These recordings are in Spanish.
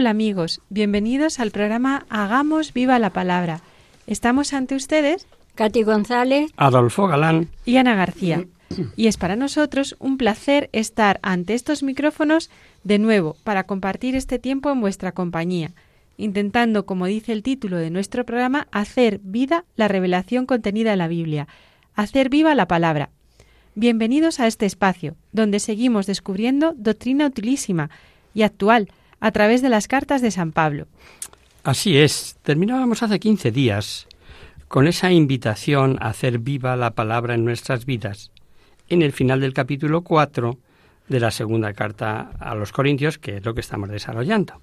Hola amigos, bienvenidos al programa Hagamos viva la palabra. Estamos ante ustedes Katy González, Adolfo Galán. y Ana García. Y es para nosotros un placer estar ante estos micrófonos de nuevo para compartir este tiempo en vuestra compañía, intentando, como dice el título de nuestro programa, hacer vida la revelación contenida en la Biblia, hacer viva la palabra. Bienvenidos a este espacio, donde seguimos descubriendo doctrina utilísima y actual a través de las cartas de San Pablo. Así es, terminábamos hace 15 días con esa invitación a hacer viva la palabra en nuestras vidas, en el final del capítulo 4 de la segunda carta a los Corintios, que es lo que estamos desarrollando.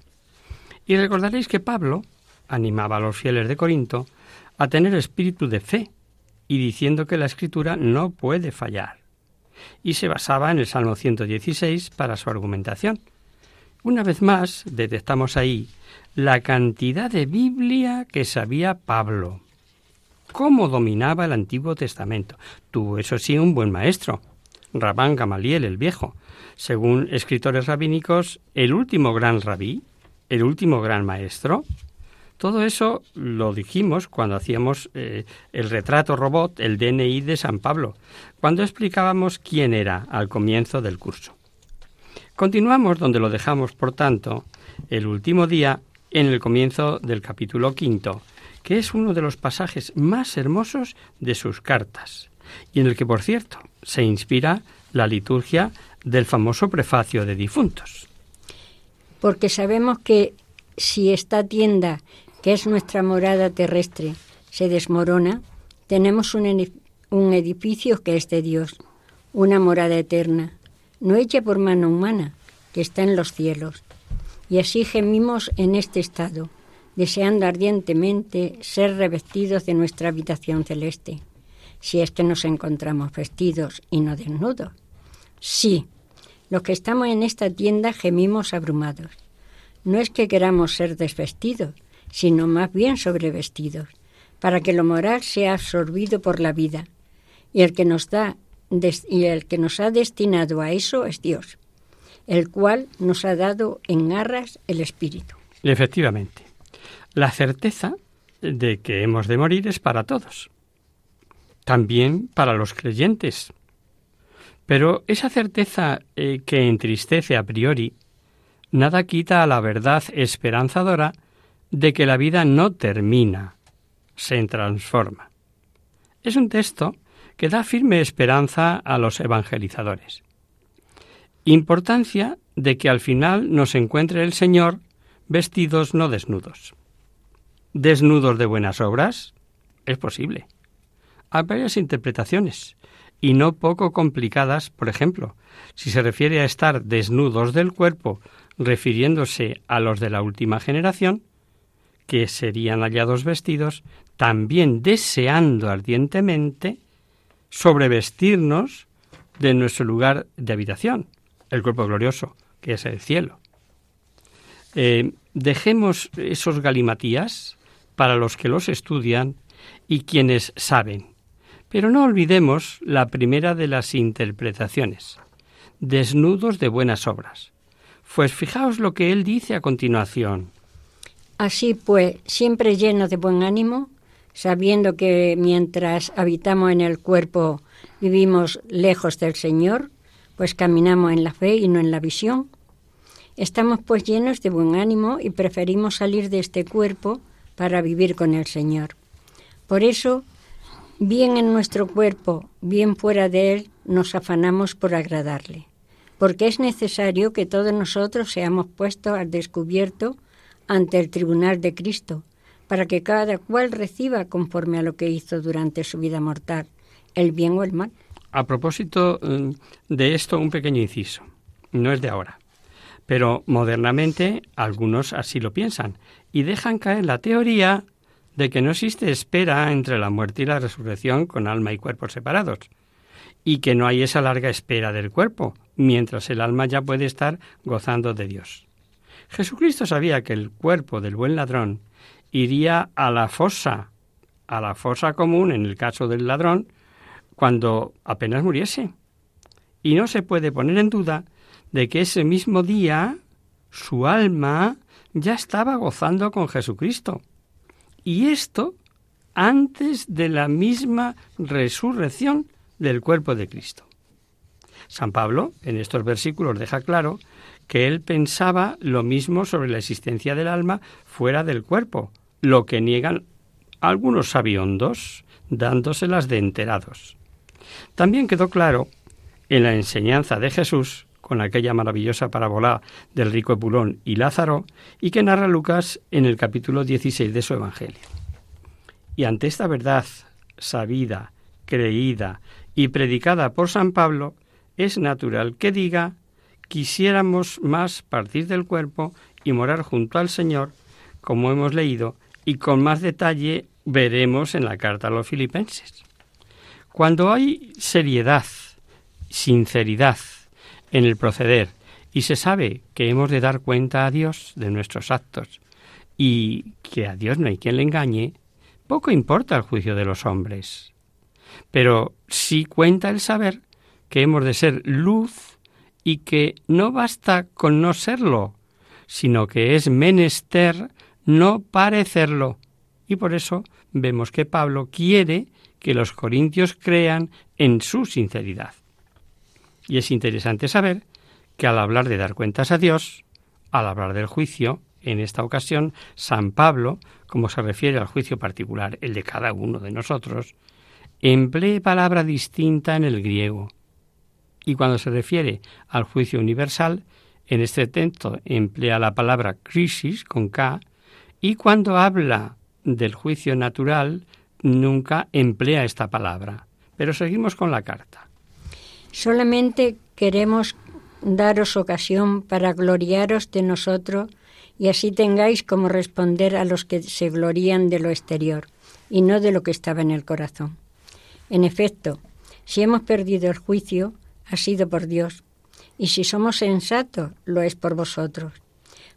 Y recordaréis que Pablo animaba a los fieles de Corinto a tener espíritu de fe y diciendo que la escritura no puede fallar. Y se basaba en el Salmo 116 para su argumentación. Una vez más, detectamos ahí la cantidad de Biblia que sabía Pablo. Cómo dominaba el Antiguo Testamento. Tuvo, eso sí, un buen maestro, Rabán Gamaliel el Viejo. Según escritores rabínicos, el último gran rabí, el último gran maestro. Todo eso lo dijimos cuando hacíamos eh, el retrato robot, el DNI de San Pablo, cuando explicábamos quién era al comienzo del curso. Continuamos donde lo dejamos, por tanto, el último día en el comienzo del capítulo quinto, que es uno de los pasajes más hermosos de sus cartas, y en el que, por cierto, se inspira la liturgia del famoso prefacio de difuntos. porque sabemos que si esta tienda, que es nuestra morada terrestre, se desmorona, tenemos un, edi- un edificio que es de Dios, una morada eterna, no hecha por mano humana, que está en los cielos. Y así gemimos en este estado, deseando ardientemente ser revestidos de nuestra habitación celeste, si es que nos encontramos vestidos y no desnudos. Sí, los que estamos en esta tienda gemimos abrumados. No es que queramos ser desvestidos, sino más bien sobrevestidos, para que lo moral sea absorbido por la vida. Y el que nos da y el que nos ha destinado a eso es Dios, el cual nos ha dado en arras el espíritu. Efectivamente, la certeza de que hemos de morir es para todos, también para los creyentes. Pero esa certeza eh, que entristece a priori, nada quita a la verdad esperanzadora de que la vida no termina, se transforma. Es un texto que da firme esperanza a los evangelizadores. Importancia de que al final nos encuentre el Señor vestidos no desnudos. ¿Desnudos de buenas obras? Es posible. Hay varias interpretaciones, y no poco complicadas, por ejemplo, si se refiere a estar desnudos del cuerpo, refiriéndose a los de la última generación, que serían hallados vestidos, también deseando ardientemente sobrevestirnos de nuestro lugar de habitación, el cuerpo glorioso, que es el cielo. Eh, dejemos esos galimatías para los que los estudian y quienes saben. Pero no olvidemos la primera de las interpretaciones, desnudos de buenas obras. Pues fijaos lo que él dice a continuación. Así pues, siempre llenos de buen ánimo, sabiendo que mientras habitamos en el cuerpo vivimos lejos del Señor, pues caminamos en la fe y no en la visión. Estamos pues llenos de buen ánimo y preferimos salir de este cuerpo para vivir con el Señor. Por eso, bien en nuestro cuerpo, bien fuera de él, nos afanamos por agradarle, porque es necesario que todos nosotros seamos puestos al descubierto ante el tribunal de Cristo, para que cada cual reciba conforme a lo que hizo durante su vida mortal, el bien o el mal. A propósito mm, de esto, un pequeño inciso. No es de ahora. Pero modernamente algunos así lo piensan y dejan caer la teoría de que no existe espera entre la muerte y la resurrección con alma y cuerpo separados, y que no hay esa larga espera del cuerpo, mientras el alma ya puede estar gozando de Dios. Jesucristo sabía que el cuerpo del buen ladrón iría a la fosa, a la fosa común en el caso del ladrón, cuando apenas muriese. Y no se puede poner en duda de que ese mismo día su alma ya estaba gozando con Jesucristo. Y esto antes de la misma resurrección del cuerpo de Cristo. San Pablo en estos versículos deja claro que él pensaba lo mismo sobre la existencia del alma fuera del cuerpo, lo que niegan algunos sabiondos, dándoselas de enterados. También quedó claro en la enseñanza de Jesús con aquella maravillosa parábola del rico Epulón y Lázaro, y que narra Lucas en el capítulo 16 de su Evangelio. Y ante esta verdad sabida, creída y predicada por San Pablo, es natural que diga quisiéramos más partir del cuerpo y morar junto al Señor, como hemos leído, y con más detalle veremos en la carta a los filipenses. Cuando hay seriedad, sinceridad, en el proceder y se sabe que hemos de dar cuenta a Dios de nuestros actos y que a Dios no hay quien le engañe, poco importa el juicio de los hombres. Pero sí cuenta el saber que hemos de ser luz y que no basta con no serlo, sino que es menester no parecerlo. Y por eso vemos que Pablo quiere que los corintios crean en su sinceridad. Y es interesante saber que al hablar de dar cuentas a Dios, al hablar del juicio, en esta ocasión, San Pablo, como se refiere al juicio particular, el de cada uno de nosotros, emplea palabra distinta en el griego. Y cuando se refiere al juicio universal, en este texto emplea la palabra crisis con K, y cuando habla del juicio natural, nunca emplea esta palabra. Pero seguimos con la carta. Solamente queremos daros ocasión para gloriaros de nosotros y así tengáis como responder a los que se glorían de lo exterior y no de lo que estaba en el corazón. En efecto, si hemos perdido el juicio, ha sido por Dios, y si somos sensatos, lo es por vosotros,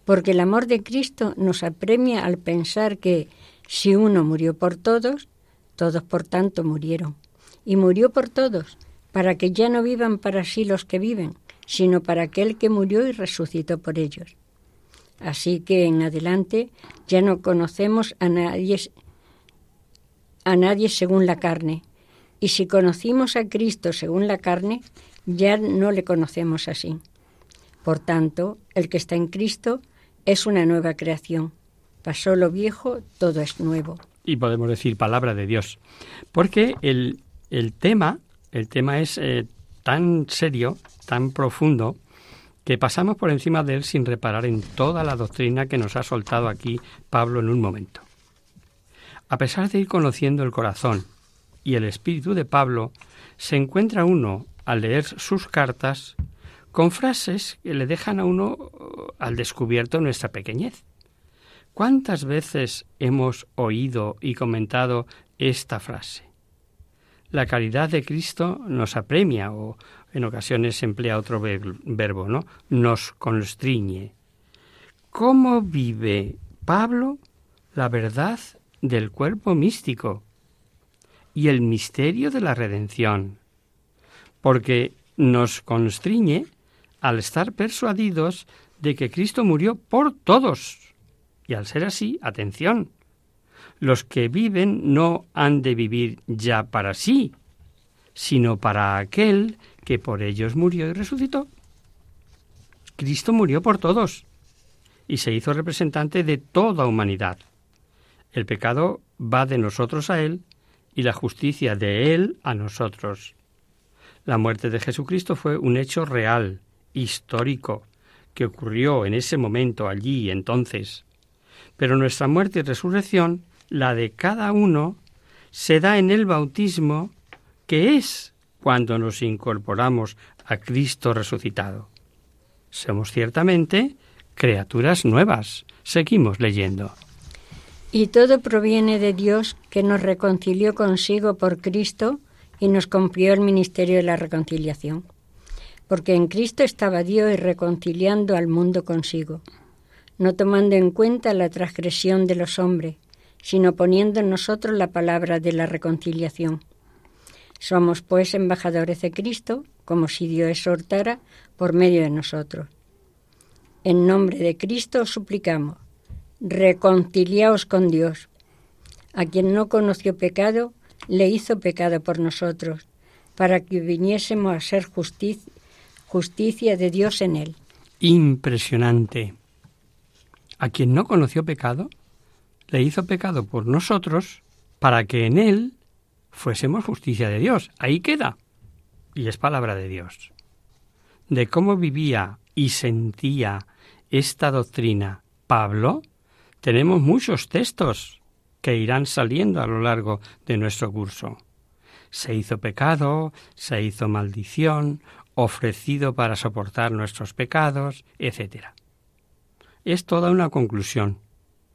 porque el amor de Cristo nos apremia al pensar que si uno murió por todos, todos por tanto murieron, y murió por todos, para que ya no vivan para sí los que viven, sino para aquel que murió y resucitó por ellos. Así que en adelante ya no conocemos a nadie, a nadie según la carne, y si conocimos a Cristo según la carne, ya no le conocemos así. Por tanto, el que está en Cristo es una nueva creación. Pasó lo viejo, todo es nuevo. Y podemos decir palabra de Dios. Porque el, el tema el tema es eh, tan serio, tan profundo, que pasamos por encima de él sin reparar en toda la doctrina que nos ha soltado aquí Pablo en un momento. A pesar de ir conociendo el corazón y el espíritu de Pablo, se encuentra uno, al leer sus cartas, con frases que le dejan a uno uh, al descubierto nuestra pequeñez. ¿Cuántas veces hemos oído y comentado esta frase? la caridad de Cristo nos apremia o en ocasiones emplea otro verbo, ¿no? Nos constriñe. ¿Cómo vive Pablo la verdad del cuerpo místico y el misterio de la redención? Porque nos constriñe al estar persuadidos de que Cristo murió por todos. Y al ser así, atención, los que viven no han de vivir ya para sí, sino para aquel que por ellos murió y resucitó. Cristo murió por todos y se hizo representante de toda humanidad. El pecado va de nosotros a Él y la justicia de Él a nosotros. La muerte de Jesucristo fue un hecho real, histórico, que ocurrió en ese momento, allí, entonces. Pero nuestra muerte y resurrección, la de cada uno, se da en el bautismo, que es cuando nos incorporamos a Cristo resucitado. Somos ciertamente criaturas nuevas. Seguimos leyendo. Y todo proviene de Dios que nos reconcilió consigo por Cristo y nos confió el ministerio de la reconciliación. Porque en Cristo estaba Dios reconciliando al mundo consigo, no tomando en cuenta la transgresión de los hombres, sino poniendo en nosotros la palabra de la reconciliación. Somos pues embajadores de Cristo, como si Dios exhortara por medio de nosotros. En nombre de Cristo os suplicamos, reconciliaos con Dios. A quien no conoció pecado, le hizo pecado por nosotros, para que viniésemos a ser justicia, justicia de Dios en él. Impresionante. A quien no conoció pecado, le hizo pecado por nosotros, para que en él fuésemos justicia de Dios. Ahí queda. Y es palabra de Dios. De cómo vivía y sentía esta doctrina Pablo, tenemos muchos textos que irán saliendo a lo largo de nuestro curso. Se hizo pecado, se hizo maldición, ofrecido para soportar nuestros pecados, etc. Es toda una conclusión.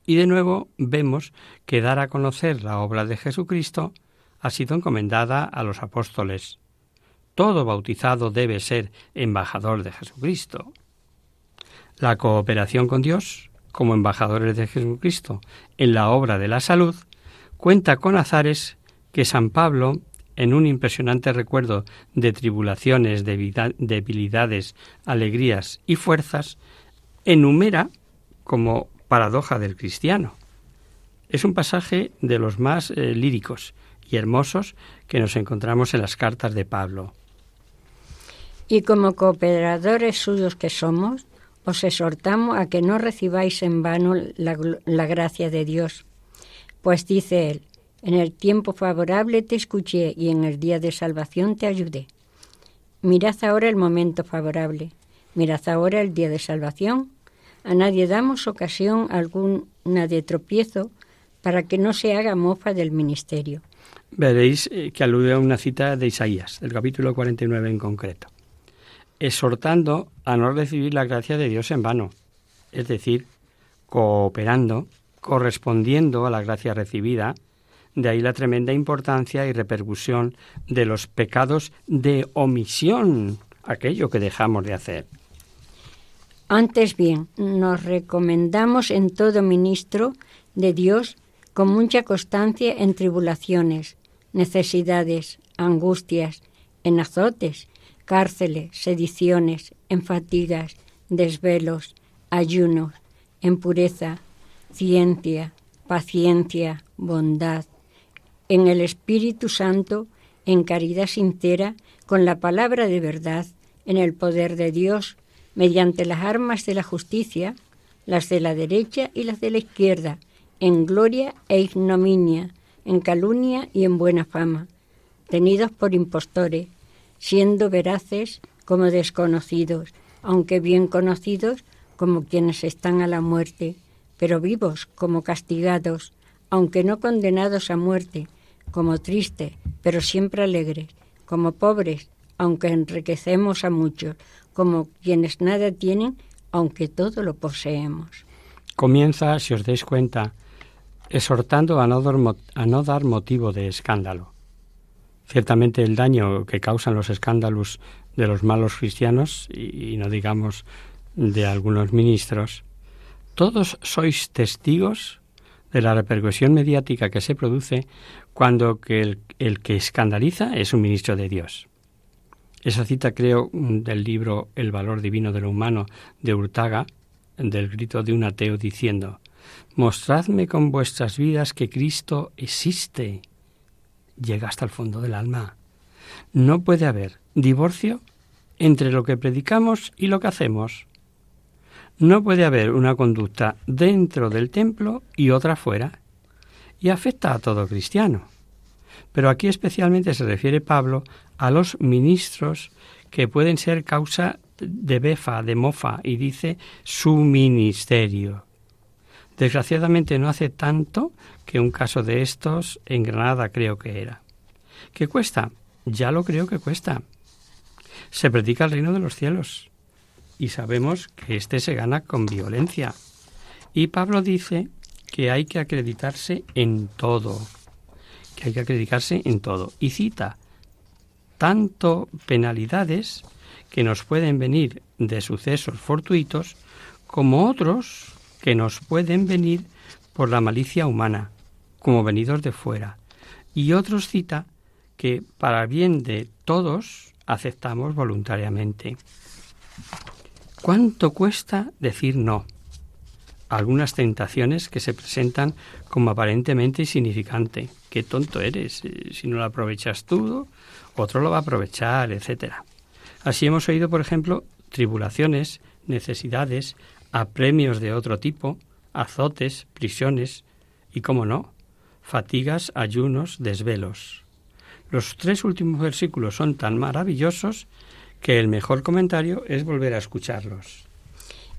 Y de nuevo vemos que dar a conocer la obra de Jesucristo ha sido encomendada a los apóstoles. Todo bautizado debe ser embajador de Jesucristo. La cooperación con Dios, como embajadores de Jesucristo en la obra de la salud, cuenta con azares que San Pablo, en un impresionante recuerdo de tribulaciones, debilidades, alegrías y fuerzas, enumera como paradoja del cristiano. Es un pasaje de los más eh, líricos y hermosos que nos encontramos en las cartas de Pablo. Y como cooperadores suyos que somos, os exhortamos a que no recibáis en vano la, la gracia de Dios. Pues dice él, en el tiempo favorable te escuché y en el día de salvación te ayudé. Mirad ahora el momento favorable, mirad ahora el día de salvación. A nadie damos ocasión alguna de tropiezo para que no se haga mofa del ministerio. Veréis eh, que alude a una cita de Isaías, del capítulo 49 en concreto exhortando a no recibir la gracia de Dios en vano, es decir, cooperando, correspondiendo a la gracia recibida, de ahí la tremenda importancia y repercusión de los pecados de omisión, aquello que dejamos de hacer. Antes bien, nos recomendamos en todo ministro de Dios con mucha constancia en tribulaciones, necesidades, angustias, en azotes, cárceles, sediciones, en fatigas, desvelos, ayunos, en pureza, ciencia, paciencia, bondad, en el Espíritu Santo, en caridad sincera, con la palabra de verdad, en el poder de Dios, mediante las armas de la justicia, las de la derecha y las de la izquierda, en gloria e ignominia, en calumnia y en buena fama, tenidos por impostores, siendo veraces como desconocidos, aunque bien conocidos como quienes están a la muerte, pero vivos como castigados, aunque no condenados a muerte, como tristes, pero siempre alegres, como pobres, aunque enriquecemos a muchos, como quienes nada tienen, aunque todo lo poseemos. Comienza, si os dais cuenta, exhortando a no, a no dar motivo de escándalo. Ciertamente el daño que causan los escándalos de los malos cristianos, y, no digamos de algunos ministros, todos sois testigos de la repercusión mediática que se produce cuando el, el, que escandaliza es un ministro de Dios. Esa cita creo del libro El valor divino de lo humano de Hurtaga, del grito de un ateo diciendo, Mostradme con vuestras vidas que Cristo existe llega hasta el fondo del alma. No puede haber divorcio entre lo que predicamos y lo que hacemos. No puede haber una conducta dentro del templo y otra fuera, y afecta a todo cristiano. Pero aquí especialmente se refiere Pablo a los ministros que pueden ser causa de befa, de mofa, y dice su ministerio. Desgraciadamente no hace tanto que un caso de estos en Granada creo que era. ¿Qué cuesta? Ya lo creo que cuesta. Se predica el reino de los cielos y sabemos que éste se gana con violencia. Y Pablo dice que hay que acreditarse en todo, que hay que acreditarse en todo. Y cita tanto penalidades que nos pueden venir de sucesos fortuitos como otros que nos pueden venir por la malicia humana, como venidos de fuera. Y otros cita que para bien de todos aceptamos voluntariamente. ¿Cuánto cuesta decir no? Algunas tentaciones que se presentan como aparentemente insignificante. Qué tonto eres, eh, si no lo aprovechas tú, otro lo va a aprovechar, etc. Así hemos oído, por ejemplo, tribulaciones, necesidades, apremios de otro tipo, azotes, prisiones y, cómo no, fatigas, ayunos, desvelos. Los tres últimos versículos son tan maravillosos que el mejor comentario es volver a escucharlos.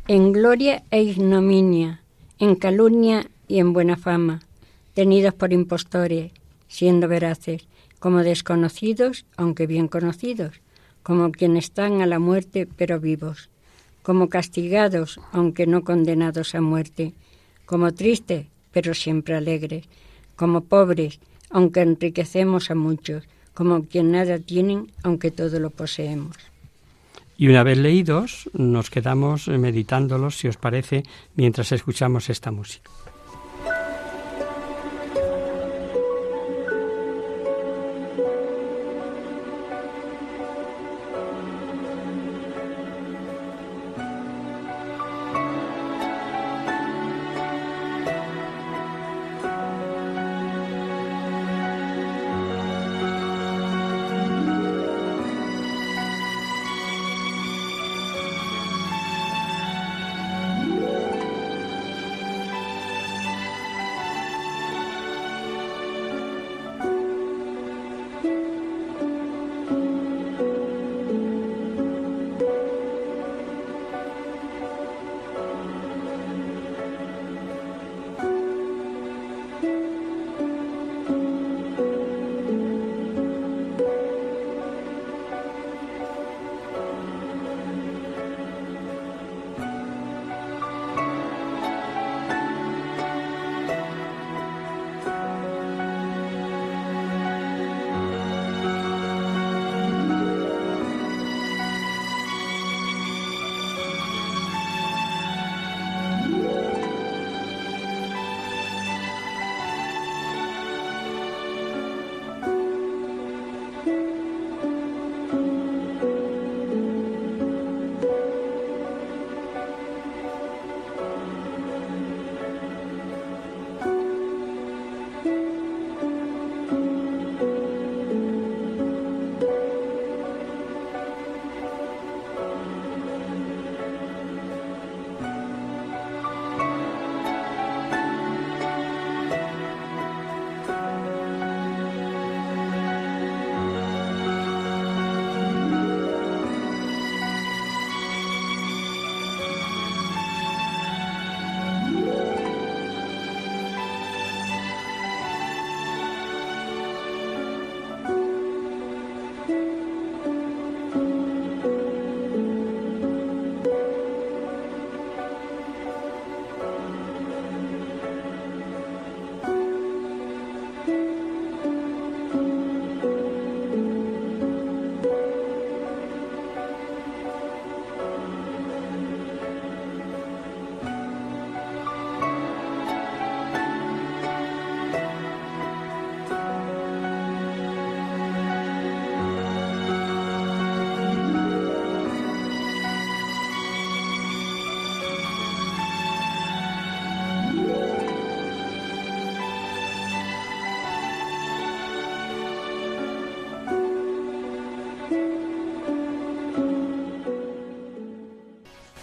En gloria e ignominia, en calumnia y en buena fama, tenidos por impostores, siendo veraces, como desconocidos, aunque bien conocidos, como quienes están a la muerte, pero vivos, como castigados, aunque no condenados a muerte, como tristes, pero siempre alegres, como pobres, aunque enriquecemos a muchos, como quien nada tienen, aunque todo lo poseemos. Y una vez leídos, nos quedamos meditándolos, si os parece, mientras escuchamos esta música.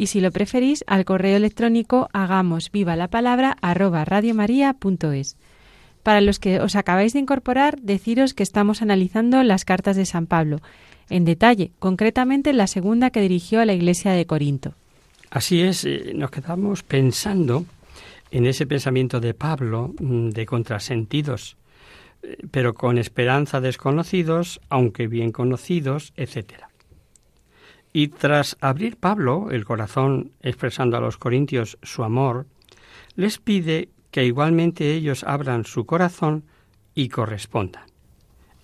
y si lo preferís al correo electrónico hagamos viva la palabra arroba radiomaria.es. Para los que os acabáis de incorporar, deciros que estamos analizando las cartas de San Pablo, en detalle, concretamente la segunda que dirigió a la iglesia de Corinto. Así es, eh, nos quedamos pensando en ese pensamiento de Pablo mm, de contrasentidos, eh, pero con esperanza desconocidos, aunque bien conocidos, etcétera. Y tras abrir Pablo el corazón expresando a los corintios su amor, les pide que igualmente ellos abran su corazón y correspondan.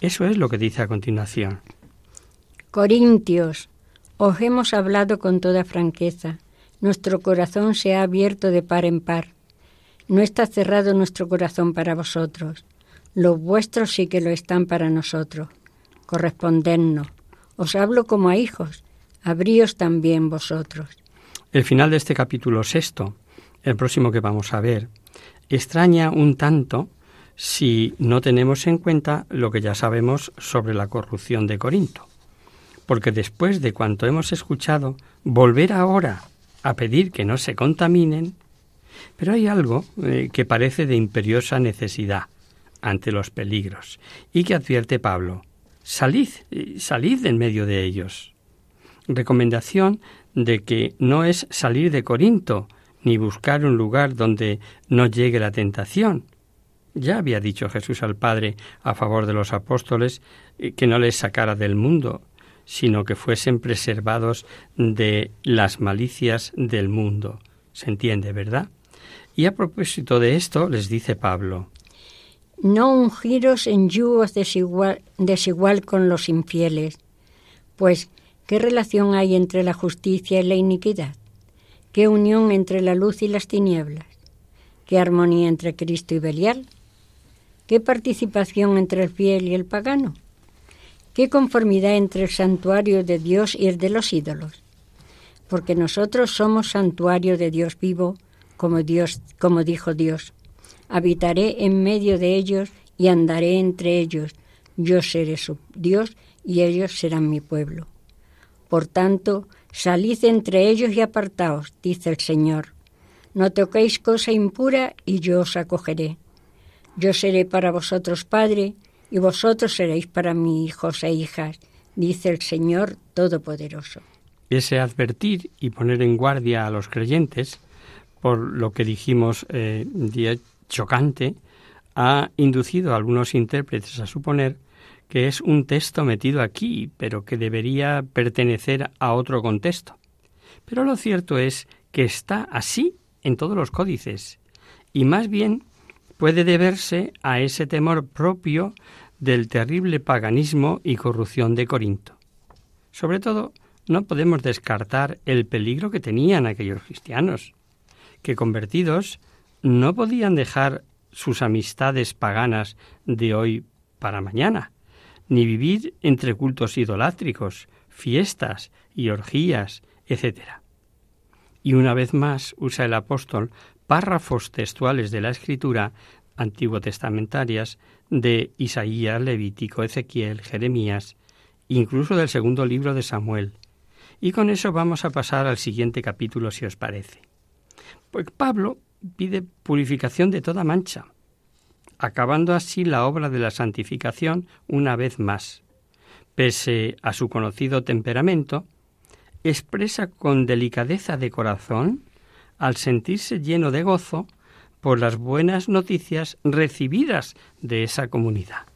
Eso es lo que dice a continuación. Corintios, os hemos hablado con toda franqueza. Nuestro corazón se ha abierto de par en par. No está cerrado nuestro corazón para vosotros. Los vuestros sí que lo están para nosotros. Correspondednos. Os hablo como a hijos abríos también vosotros. El final de este capítulo sexto, el próximo que vamos a ver, extraña un tanto si no tenemos en cuenta lo que ya sabemos sobre la corrupción de Corinto. Porque después de cuanto hemos escuchado, volver ahora a pedir que no se contaminen, pero hay algo eh, que parece de imperiosa necesidad ante los peligros y que advierte Pablo. Salid, eh, salid en medio de ellos recomendación de que no es salir de Corinto ni buscar un lugar donde no llegue la tentación. Ya había dicho Jesús al Padre a favor de los apóstoles eh, que no les sacara del mundo, sino que fuesen preservados de las malicias del mundo. ¿Se entiende, verdad? Y a propósito de esto les dice Pablo, No ungiros en yugos desigual, desigual con los infieles, pues ¿Qué relación hay entre la justicia y la iniquidad? ¿Qué unión entre la luz y las tinieblas? ¿Qué armonía entre Cristo y Belial? ¿Qué participación entre el fiel y el pagano? ¿Qué conformidad entre el santuario de Dios y el de los ídolos? Porque nosotros somos santuario de Dios vivo, como Dios, como dijo Dios. Habitaré en medio de ellos y andaré entre ellos. Yo seré su Dios y ellos serán mi pueblo. Por tanto, salid entre ellos y apartaos, dice el Señor. No toquéis cosa impura y yo os acogeré. Yo seré para vosotros Padre y vosotros seréis para mí hijos e hijas, dice el Señor Todopoderoso. Ese advertir y poner en guardia a los creyentes, por lo que dijimos eh, día chocante, ha inducido a algunos intérpretes a suponer que es un texto metido aquí, pero que debería pertenecer a otro contexto. Pero lo cierto es que está así en todos los códices, y más bien puede deberse a ese temor propio del terrible paganismo y corrupción de Corinto. Sobre todo, no podemos descartar el peligro que tenían aquellos cristianos, que convertidos no podían dejar sus amistades paganas de hoy para mañana, ni vivir entre cultos idolátricos, fiestas y orgías, etc. Y una vez más usa el apóstol párrafos textuales de la escritura antiguo testamentarias de Isaías, Levítico, Ezequiel, Jeremías, incluso del segundo libro de Samuel. Y con eso vamos a pasar al siguiente capítulo, si os parece. Pues Pablo pide purificación de toda mancha, acabando así la obra de la santificación una vez más. Pese a su conocido temperamento, expresa con delicadeza de corazón, al sentirse lleno de gozo por las buenas noticias recibidas de esa comunidad.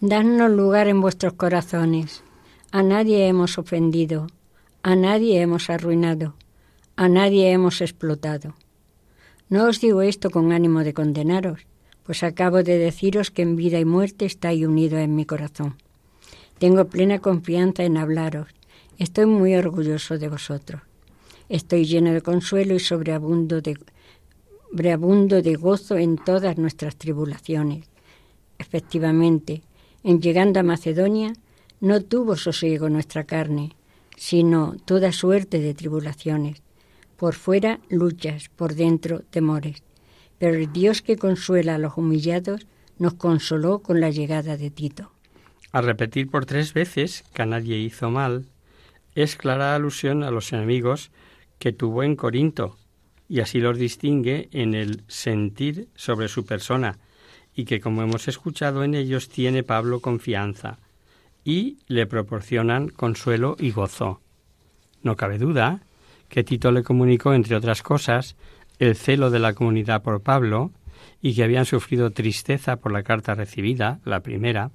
Dadnos lugar en vuestros corazones. A nadie hemos ofendido, a nadie hemos arruinado, a nadie hemos explotado. No os digo esto con ánimo de condenaros, pues acabo de deciros que en vida y muerte estáis unidos en mi corazón. Tengo plena confianza en hablaros. Estoy muy orgulloso de vosotros. Estoy lleno de consuelo y sobreabundo de sobreabundo de gozo en todas nuestras tribulaciones. Efectivamente, en llegando a Macedonia, no tuvo sosiego nuestra carne, sino toda suerte de tribulaciones. Por fuera luchas, por dentro temores. Pero el Dios que consuela a los humillados nos consoló con la llegada de Tito. Al repetir por tres veces que a nadie hizo mal, es clara alusión a los enemigos que tuvo en Corinto, y así los distingue en el sentir sobre su persona, y que como hemos escuchado en ellos tiene Pablo confianza, y le proporcionan consuelo y gozo. No cabe duda que Tito le comunicó, entre otras cosas, el celo de la comunidad por Pablo, y que habían sufrido tristeza por la carta recibida, la primera,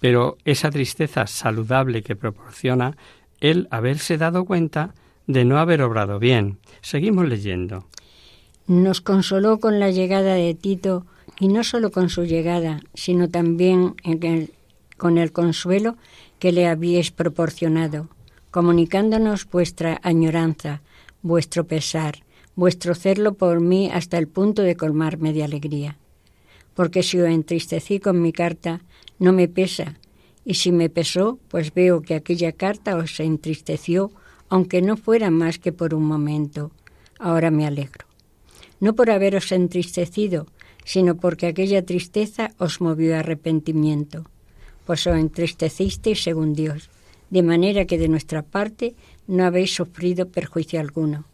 pero esa tristeza saludable que proporciona el haberse dado cuenta de no haber obrado bien. Seguimos leyendo. Nos consoló con la llegada de Tito, y no solo con su llegada, sino también con el consuelo que le habíais proporcionado, comunicándonos vuestra añoranza, vuestro pesar, vuestro celo por mí hasta el punto de colmarme de alegría. Porque si os entristecí con mi carta, no me pesa, y si me pesó, pues veo que aquella carta os entristeció, aunque no fuera más que por un momento. Ahora me alegro. No por haberos entristecido, sino porque aquella tristeza os movió a arrepentimiento, pues os entristecisteis según Dios, de manera que de nuestra parte no habéis sufrido perjuicio alguno.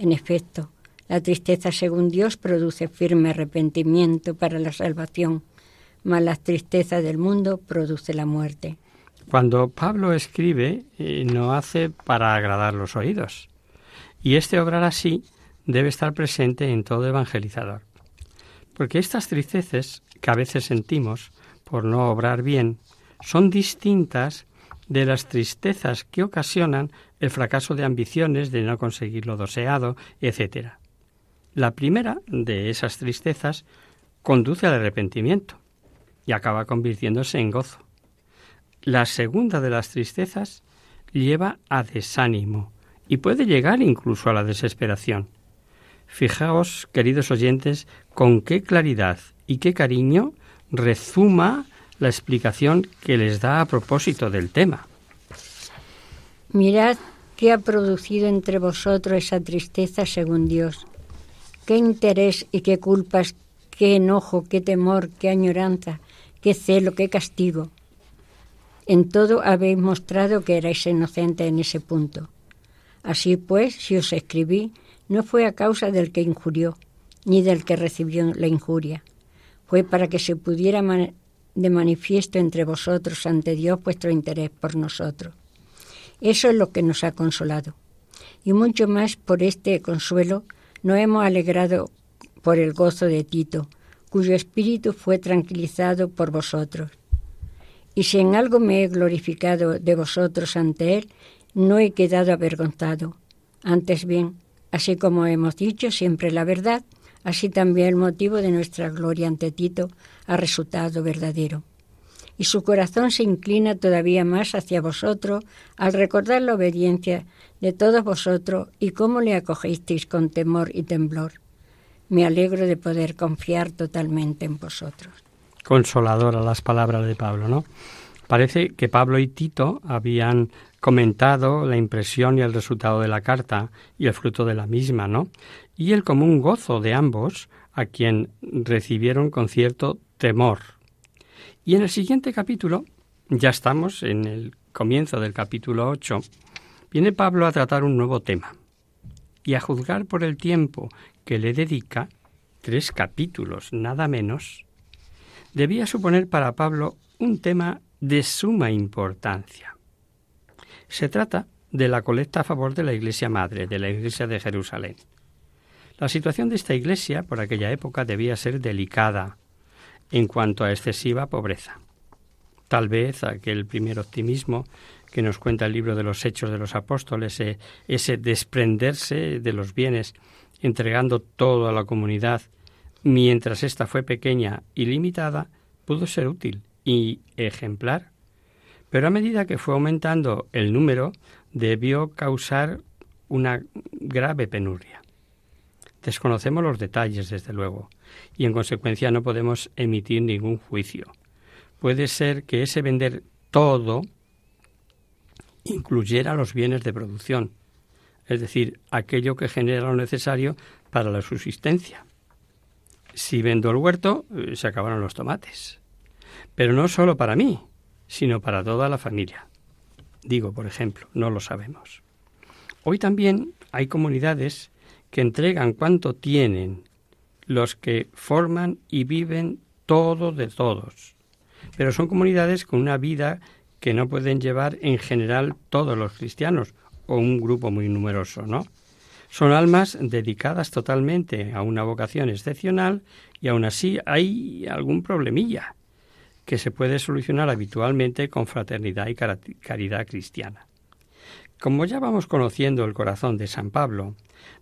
En efecto, la tristeza según Dios produce firme arrepentimiento para la salvación, mas la tristeza del mundo produce la muerte. Cuando Pablo escribe, eh, no hace para agradar los oídos. Y este obrar así debe estar presente en todo evangelizador. Porque estas tristezas que a veces sentimos por no obrar bien son distintas de las tristezas que ocasionan el fracaso de ambiciones, de no conseguir lo deseado, etc. La primera de esas tristezas conduce al arrepentimiento y acaba convirtiéndose en gozo. La segunda de las tristezas lleva a desánimo y puede llegar incluso a la desesperación. Fijaos, queridos oyentes, con qué claridad y qué cariño rezuma la explicación que les da a propósito del tema. Mirad qué ha producido entre vosotros esa tristeza según Dios. Qué interés y qué culpas, qué enojo, qué temor, qué añoranza, qué celo, qué castigo. En todo habéis mostrado que erais inocentes en ese punto. Así pues, si os escribí, no fue a causa del que injurió, ni del que recibió la injuria. Fue para que se pudiera de manifiesto entre vosotros ante Dios vuestro interés por nosotros. Eso es lo que nos ha consolado. Y mucho más por este consuelo nos hemos alegrado por el gozo de Tito, cuyo espíritu fue tranquilizado por vosotros. Y si en algo me he glorificado de vosotros ante él, no he quedado avergonzado. Antes bien, así como hemos dicho siempre la verdad, así también el motivo de nuestra gloria ante Tito ha resultado verdadero. Y su corazón se inclina todavía más hacia vosotros al recordar la obediencia de todos vosotros y cómo le acogisteis con temor y temblor me alegro de poder confiar totalmente en vosotros. Consoladora las palabras de Pablo, ¿no? Parece que Pablo y Tito habían comentado la impresión y el resultado de la carta y el fruto de la misma, ¿no? Y el común gozo de ambos, a quien recibieron con cierto temor. Y en el siguiente capítulo, ya estamos en el comienzo del capítulo 8, viene Pablo a tratar un nuevo tema. Y a juzgar por el tiempo que le dedica, tres capítulos nada menos, debía suponer para Pablo un tema de suma importancia. Se trata de la colecta a favor de la Iglesia Madre, de la Iglesia de Jerusalén. La situación de esta iglesia por aquella época debía ser delicada en cuanto a excesiva pobreza. Tal vez aquel primer optimismo que nos cuenta el libro de los Hechos de los Apóstoles, eh, ese desprenderse de los bienes entregando todo a la comunidad, mientras ésta fue pequeña y limitada, pudo ser útil y ejemplar. Pero a medida que fue aumentando el número, debió causar una grave penuria. Desconocemos los detalles, desde luego, y en consecuencia no podemos emitir ningún juicio. Puede ser que ese vender todo incluyera los bienes de producción, es decir, aquello que genera lo necesario para la subsistencia. Si vendo el huerto, eh, se acabaron los tomates. Pero no solo para mí, sino para toda la familia. Digo, por ejemplo, no lo sabemos. Hoy también hay comunidades que entregan cuanto tienen, los que forman y viven todo de todos. Pero son comunidades con una vida que no pueden llevar en general todos los cristianos o un grupo muy numeroso, ¿no? Son almas dedicadas totalmente a una vocación excepcional y aún así hay algún problemilla que se puede solucionar habitualmente con fraternidad y caridad cristiana. Como ya vamos conociendo el corazón de San Pablo,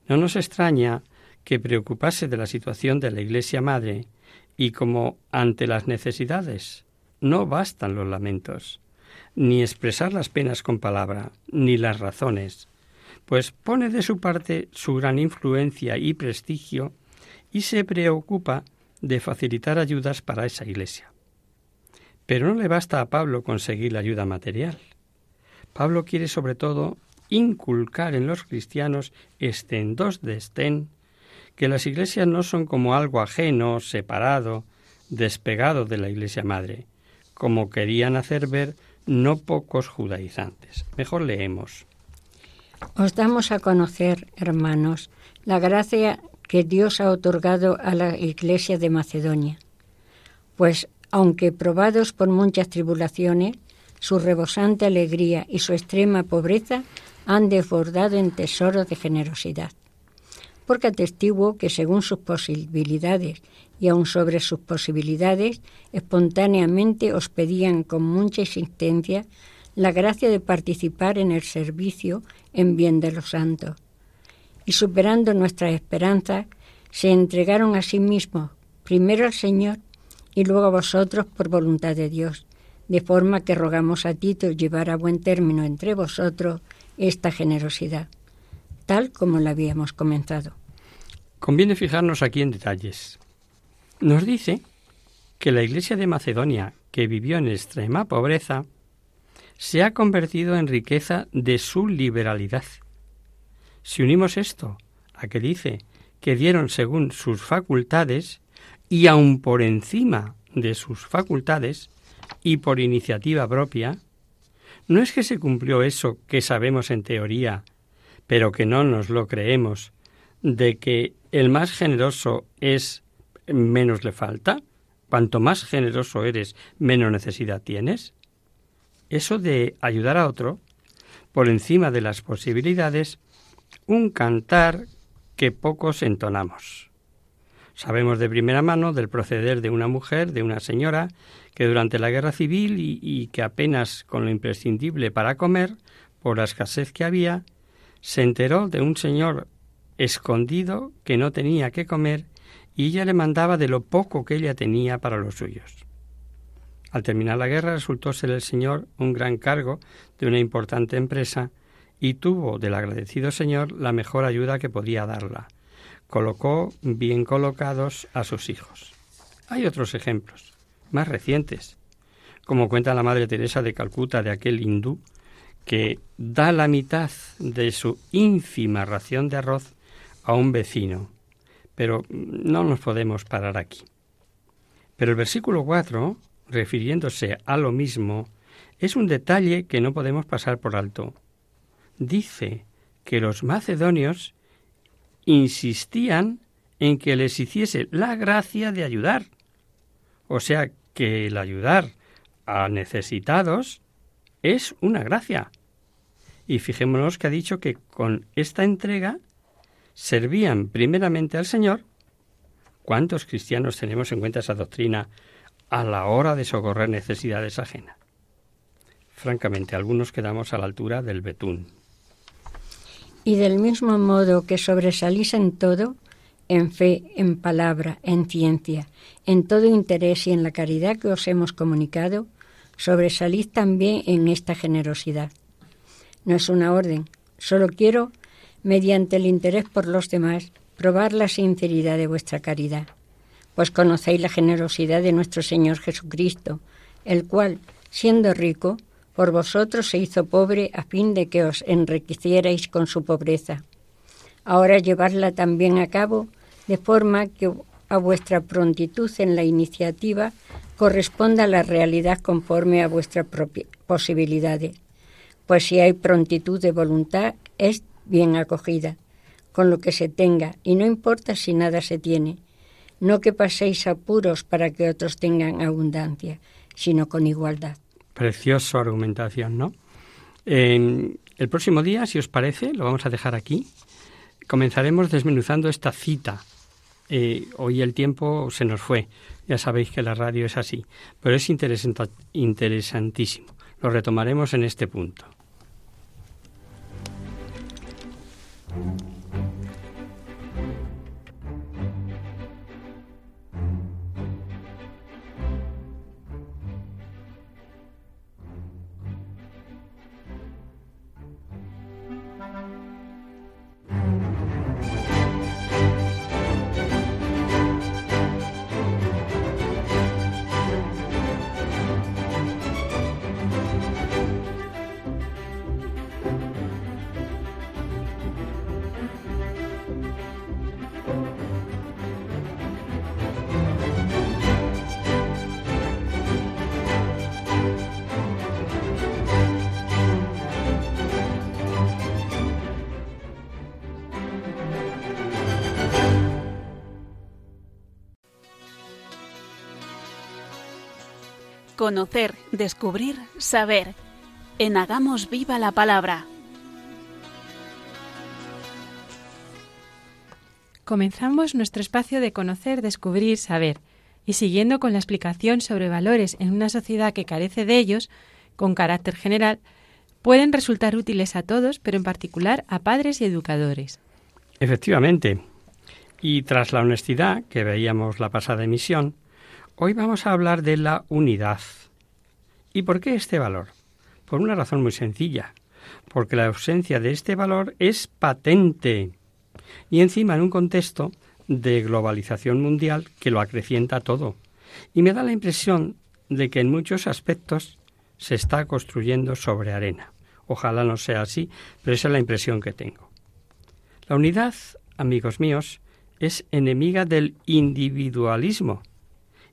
no nos extraña que preocupase de la situación de la Iglesia Madre y como ante las necesidades no bastan los lamentos, ni expresar las penas con palabra, ni las razones, pues pone de su parte su gran influencia y prestigio y se preocupa de facilitar ayudas para esa Iglesia. Pero no le basta a Pablo conseguir la ayuda material. Pablo quiere sobre todo inculcar en los cristianos, estén dos de estén, que las iglesias no son como algo ajeno, separado, despegado de la iglesia madre, como querían hacer ver no pocos judaizantes. Mejor leemos. Os damos a conocer, hermanos, la gracia que Dios ha otorgado a la iglesia de Macedonia, pues aunque probados por muchas tribulaciones, su rebosante alegría y su extrema pobreza han desbordado en tesoros de generosidad. Porque atestiguo que según sus posibilidades y aun sobre sus posibilidades, espontáneamente os pedían con mucha insistencia la gracia de participar en el servicio en bien de los santos. Y superando nuestras esperanzas, se entregaron a sí mismos, primero al Señor y luego a vosotros por voluntad de Dios, de forma que rogamos a Tito llevar a buen término entre vosotros esta generosidad, tal como la habíamos comenzado. Conviene fijarnos aquí en detalles. Nos dice que la Iglesia de Macedonia, que vivió en extrema pobreza, se ha convertido en riqueza de su liberalidad. Si unimos esto a que dice que dieron según sus facultades y aun por encima de sus facultades, y por iniciativa propia, no es que se cumplió eso que sabemos en teoría, pero que no nos lo creemos, de que el más generoso es menos le falta, cuanto más generoso eres, menos necesidad tienes. Eso de ayudar a otro, por encima de las posibilidades, un cantar que pocos entonamos. Sabemos de primera mano del proceder de una mujer, de una señora, que durante la guerra civil y, que apenas con lo imprescindible para comer, por la escasez que había, se enteró de un señor escondido que no tenía que comer y ella le mandaba de lo poco que ella tenía para los suyos. Al terminar la guerra resultó ser el señor un gran cargo de una importante empresa y tuvo del agradecido señor la mejor ayuda que podía darla. Colocó bien colocados a sus hijos. Hay otros ejemplos más recientes, como cuenta la Madre Teresa de Calcuta de aquel hindú que da la mitad de su ínfima ración de arroz a un vecino. Pero no nos podemos parar aquí. Pero el versículo 4, refiriéndose a lo mismo, es un detalle que no podemos pasar por alto. Dice que los macedonios insistían en que les hiciese la gracia de ayudar. O sea que el ayudar a necesitados es una gracia. Y fijémonos que ha dicho que con esta entrega servían primeramente al Señor. ¿Cuántos cristianos tenemos en cuenta esa doctrina a la hora de socorrer necesidades ajenas? Francamente, algunos quedamos a la altura del betún. Y del mismo modo que sobresalís en todo, en fe, en palabra, en ciencia, en todo interés y en la caridad que os hemos comunicado, sobresalid también en esta generosidad. No es una orden, solo quiero, mediante el interés por los demás, probar la sinceridad de vuestra caridad, pues conocéis la generosidad de nuestro Señor Jesucristo, el cual, siendo rico, por vosotros se hizo pobre a fin de que os enriquecierais con su pobreza. Ahora llevarla también a cabo, de forma que a vuestra prontitud en la iniciativa corresponda la realidad conforme a vuestras posibilidades. Pues si hay prontitud de voluntad, es bien acogida, con lo que se tenga, y no importa si nada se tiene. No que paséis apuros para que otros tengan abundancia, sino con igualdad. Preciosa argumentación, ¿no? el próximo día, si os parece, lo vamos a dejar aquí. Comenzaremos desmenuzando esta cita. Eh, hoy el tiempo se nos fue. Ya sabéis que la radio es así. Pero es interesantísimo. Lo retomaremos en este punto. Conocer, descubrir, saber. En Hagamos Viva la Palabra. Comenzamos nuestro espacio de conocer, descubrir, saber. Y siguiendo con la explicación sobre valores en una sociedad que carece de ellos, con carácter general, pueden resultar útiles a todos, pero en particular a padres y educadores. Efectivamente. Y tras la honestidad que veíamos la pasada emisión, Hoy vamos a hablar de la unidad. ¿Y por qué este valor? Por una razón muy sencilla, porque la ausencia de este valor es patente y encima en un contexto de globalización mundial que lo acrecienta todo. Y me da la impresión de que en muchos aspectos se está construyendo sobre arena. Ojalá no sea así, pero esa es la impresión que tengo. La unidad, amigos míos, es enemiga del individualismo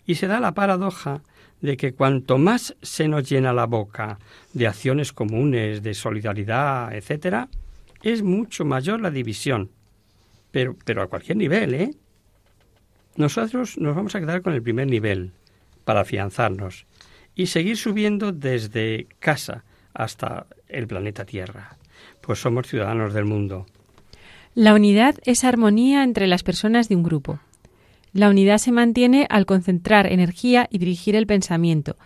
y se da la paradoja de que cuanto más se nos llena la boca de acciones comunes, de solidaridad, etc., es mucho mayor la división. Pero, pero a cualquier nivel, ¿eh? Nosotros nos vamos a quedar con el primer nivel para afianzarnos y seguir subiendo desde casa hasta el planeta Tierra, pues somos ciudadanos del mundo. La unidad es armonía entre las personas de un grupo. La unidad se mantiene al concentrar energía y dirigir el pensamiento,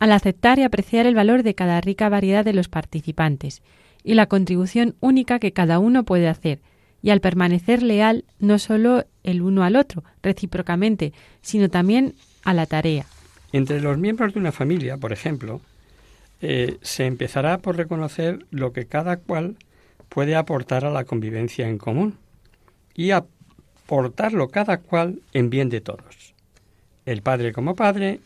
al aceptar y apreciar el valor de cada rica variedad de los participantes y la contribución única que cada uno puede hacer, y al permanecer leal no solo el uno al otro, recíprocamente, sino también a la tarea. Entre los miembros de una familia, por ejemplo, eh, se empezará por reconocer lo que cada cual puede aportar a la convivencia en común y a portarlo cada cual en bien de todos. El padre como padre,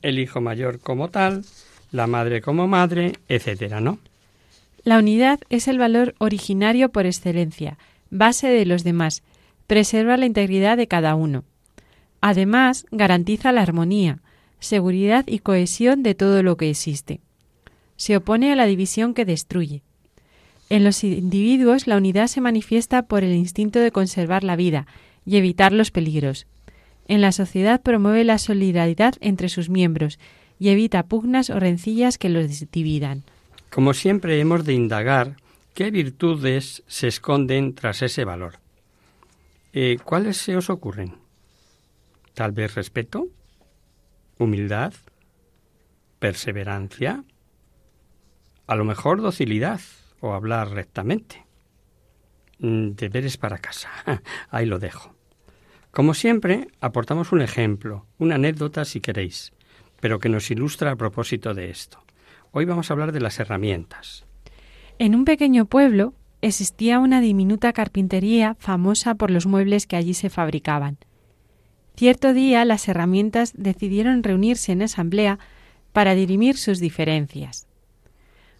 el hijo mayor como tal, la madre como madre, etcétera, ¿no? La unidad es el valor originario por excelencia, base de los demás, preserva la integridad de cada uno. Además, garantiza la armonía, seguridad y cohesión de todo lo que existe. Se opone a la división que destruye. En los individuos la unidad se manifiesta por el instinto de conservar la vida y evitar los peligros. En la sociedad promueve la solidaridad entre sus miembros y evita pugnas o rencillas que los dividan. Como siempre hemos de indagar qué virtudes se esconden tras ese valor. Eh, ¿Cuáles se os ocurren? Tal vez respeto, humildad, perseverancia, a lo mejor docilidad o hablar rectamente. Mm, deberes para casa. Ahí lo dejo. Como siempre, aportamos un ejemplo, una anécdota si queréis, pero que nos ilustra a propósito de esto. Hoy vamos a hablar de las herramientas. En un pequeño pueblo, existía una diminuta carpintería famosa por los muebles que allí se fabricaban. Cierto día las herramientas decidieron reunirse en asamblea para dirimir sus diferencias.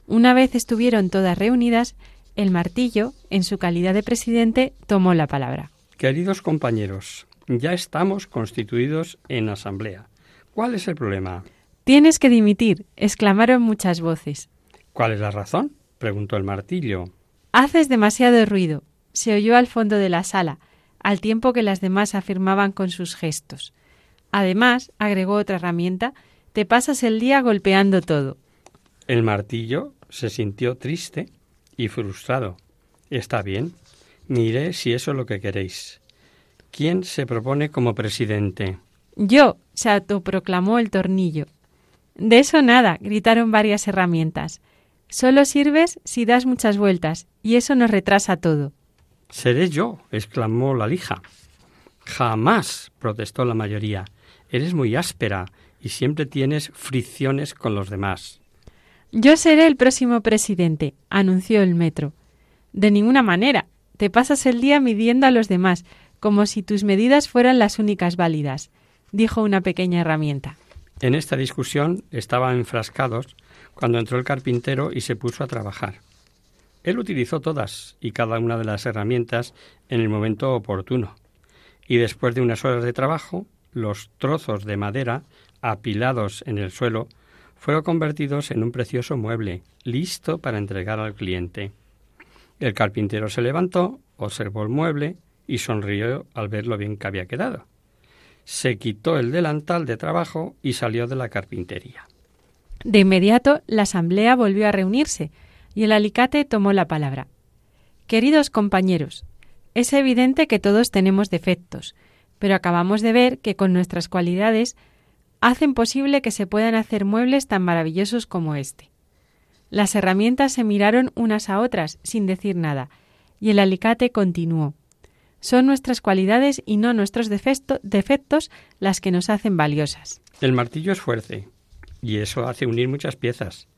Una vez estuvieron todas reunidas, el martillo, en su calidad de presidente, tomó la palabra. Queridos compañeros, ya estamos constituidos en asamblea. ¿Cuál es el problema? Tienes que dimitir, exclamaron muchas voces. ¿Cuál es la razón? preguntó el martillo. Haces demasiado ruido, se oyó al fondo de la sala, al tiempo que las demás afirmaban con sus gestos. Además, agregó otra herramienta, te pasas el día golpeando todo. El martillo se sintió triste y frustrado. Está bien, mire si eso es lo que queréis. ¿Quién se propone como presidente? Yo, se autoproclamó el tornillo. De eso nada, gritaron varias herramientas. Solo sirves si das muchas vueltas, y eso nos retrasa todo. Seré yo, exclamó la lija. Jamás, protestó la mayoría. Eres muy áspera y siempre tienes fricciones con los demás. Yo seré el próximo presidente, anunció el metro. De ninguna manera. Te pasas el día midiendo a los demás, como si tus medidas fueran las únicas válidas, dijo una pequeña herramienta. En esta discusión estaban enfrascados cuando entró el carpintero y se puso a trabajar. Él utilizó todas y cada una de las herramientas en el momento oportuno, y después de unas horas de trabajo, los trozos de madera apilados en el suelo fueron convertidos en un precioso mueble, listo para entregar al cliente. El carpintero se levantó, observó el mueble y sonrió al ver lo bien que había quedado. Se quitó el delantal de trabajo y salió de la carpintería. De inmediato la asamblea volvió a reunirse y el alicate tomó la palabra. Queridos compañeros, es evidente que todos tenemos defectos, pero acabamos de ver que con nuestras cualidades hacen posible que se puedan hacer muebles tan maravillosos como este. Las herramientas se miraron unas a otras sin decir nada, y el alicate continuó. Son nuestras cualidades y no nuestros defectos las que nos hacen valiosas. El martillo es fuerte, y eso hace unir muchas piezas.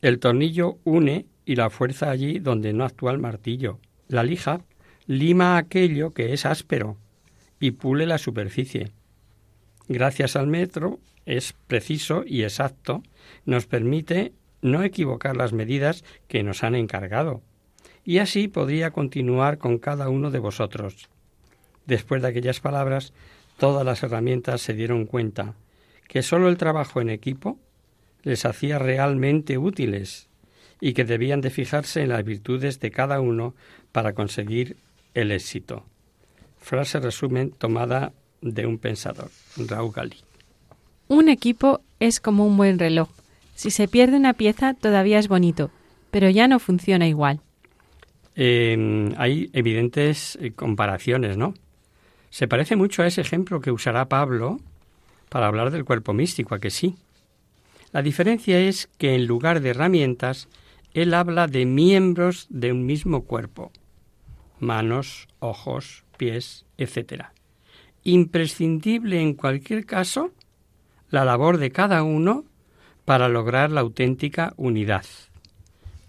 El tornillo une y la fuerza allí donde no actúa el martillo. La lija lima aquello que es áspero y pule la superficie. Gracias al metro es preciso y exacto, nos permite no equivocar las medidas que nos han encargado. Y así podría continuar con cada uno de vosotros. Después de aquellas palabras, todas las herramientas se dieron cuenta que sólo el trabajo en equipo les hacía realmente útiles y que debían de fijarse en las virtudes de cada uno para conseguir el éxito. Frase resumen tomada de un pensador, Raúl Galí. Un equipo es como un buen reloj. Si se pierde una pieza todavía es bonito, pero ya no funciona igual. Eh, hay evidentes eh, comparaciones, ¿no? Se parece mucho a ese ejemplo que usará Pablo para hablar del cuerpo místico, a que sí. La diferencia es que en lugar de herramientas, él habla de miembros de un mismo cuerpo, manos, ojos, pies, etc. Imprescindible en cualquier caso la labor de cada uno para lograr la auténtica unidad.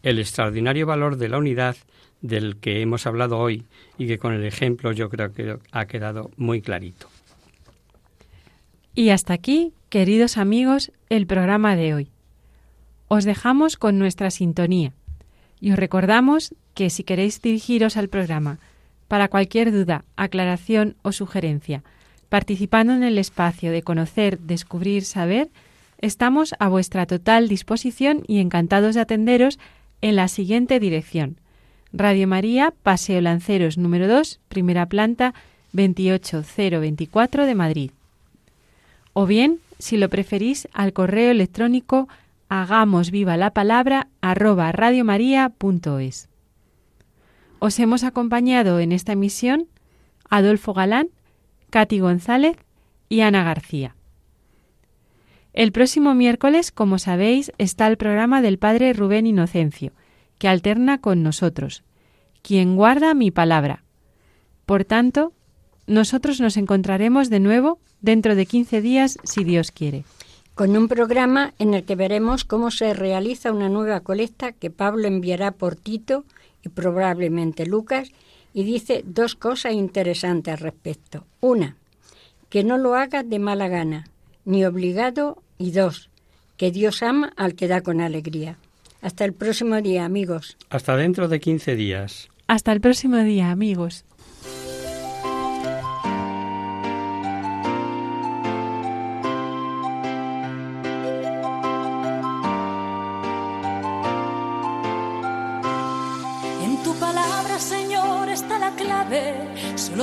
El extraordinario valor de la unidad del que hemos hablado hoy y que con el ejemplo yo creo que ha quedado muy clarito. Y hasta aquí, queridos amigos, el programa de hoy. Os dejamos con nuestra sintonía y os recordamos que si queréis dirigiros al programa para cualquier duda, aclaración o sugerencia, participando en el espacio de conocer, descubrir, saber, estamos a vuestra total disposición y encantados de atenderos en la siguiente dirección. Radio María, Paseo Lanceros número 2, primera planta, 28024 de Madrid o bien, si lo preferís, al correo electrónico hagamos viva la palabra arroba radiomaria.es. Os hemos acompañado en esta emisión Adolfo Galán, Katy González y Ana García. El próximo miércoles, como sabéis, está el programa del Padre Rubén Inocencio, que alterna con nosotros, quien guarda mi palabra. Por tanto, nosotros nos encontraremos de nuevo dentro de 15 días, si Dios quiere. Con un programa en el que veremos cómo se realiza una nueva colecta que Pablo enviará por Tito y probablemente Lucas, y dice dos cosas interesantes al respecto. Una, que no lo hagas de mala gana, ni obligado, y dos, que Dios ama al que da con alegría. Hasta el próximo día, amigos. Hasta dentro de 15 días. Hasta el próximo día, amigos.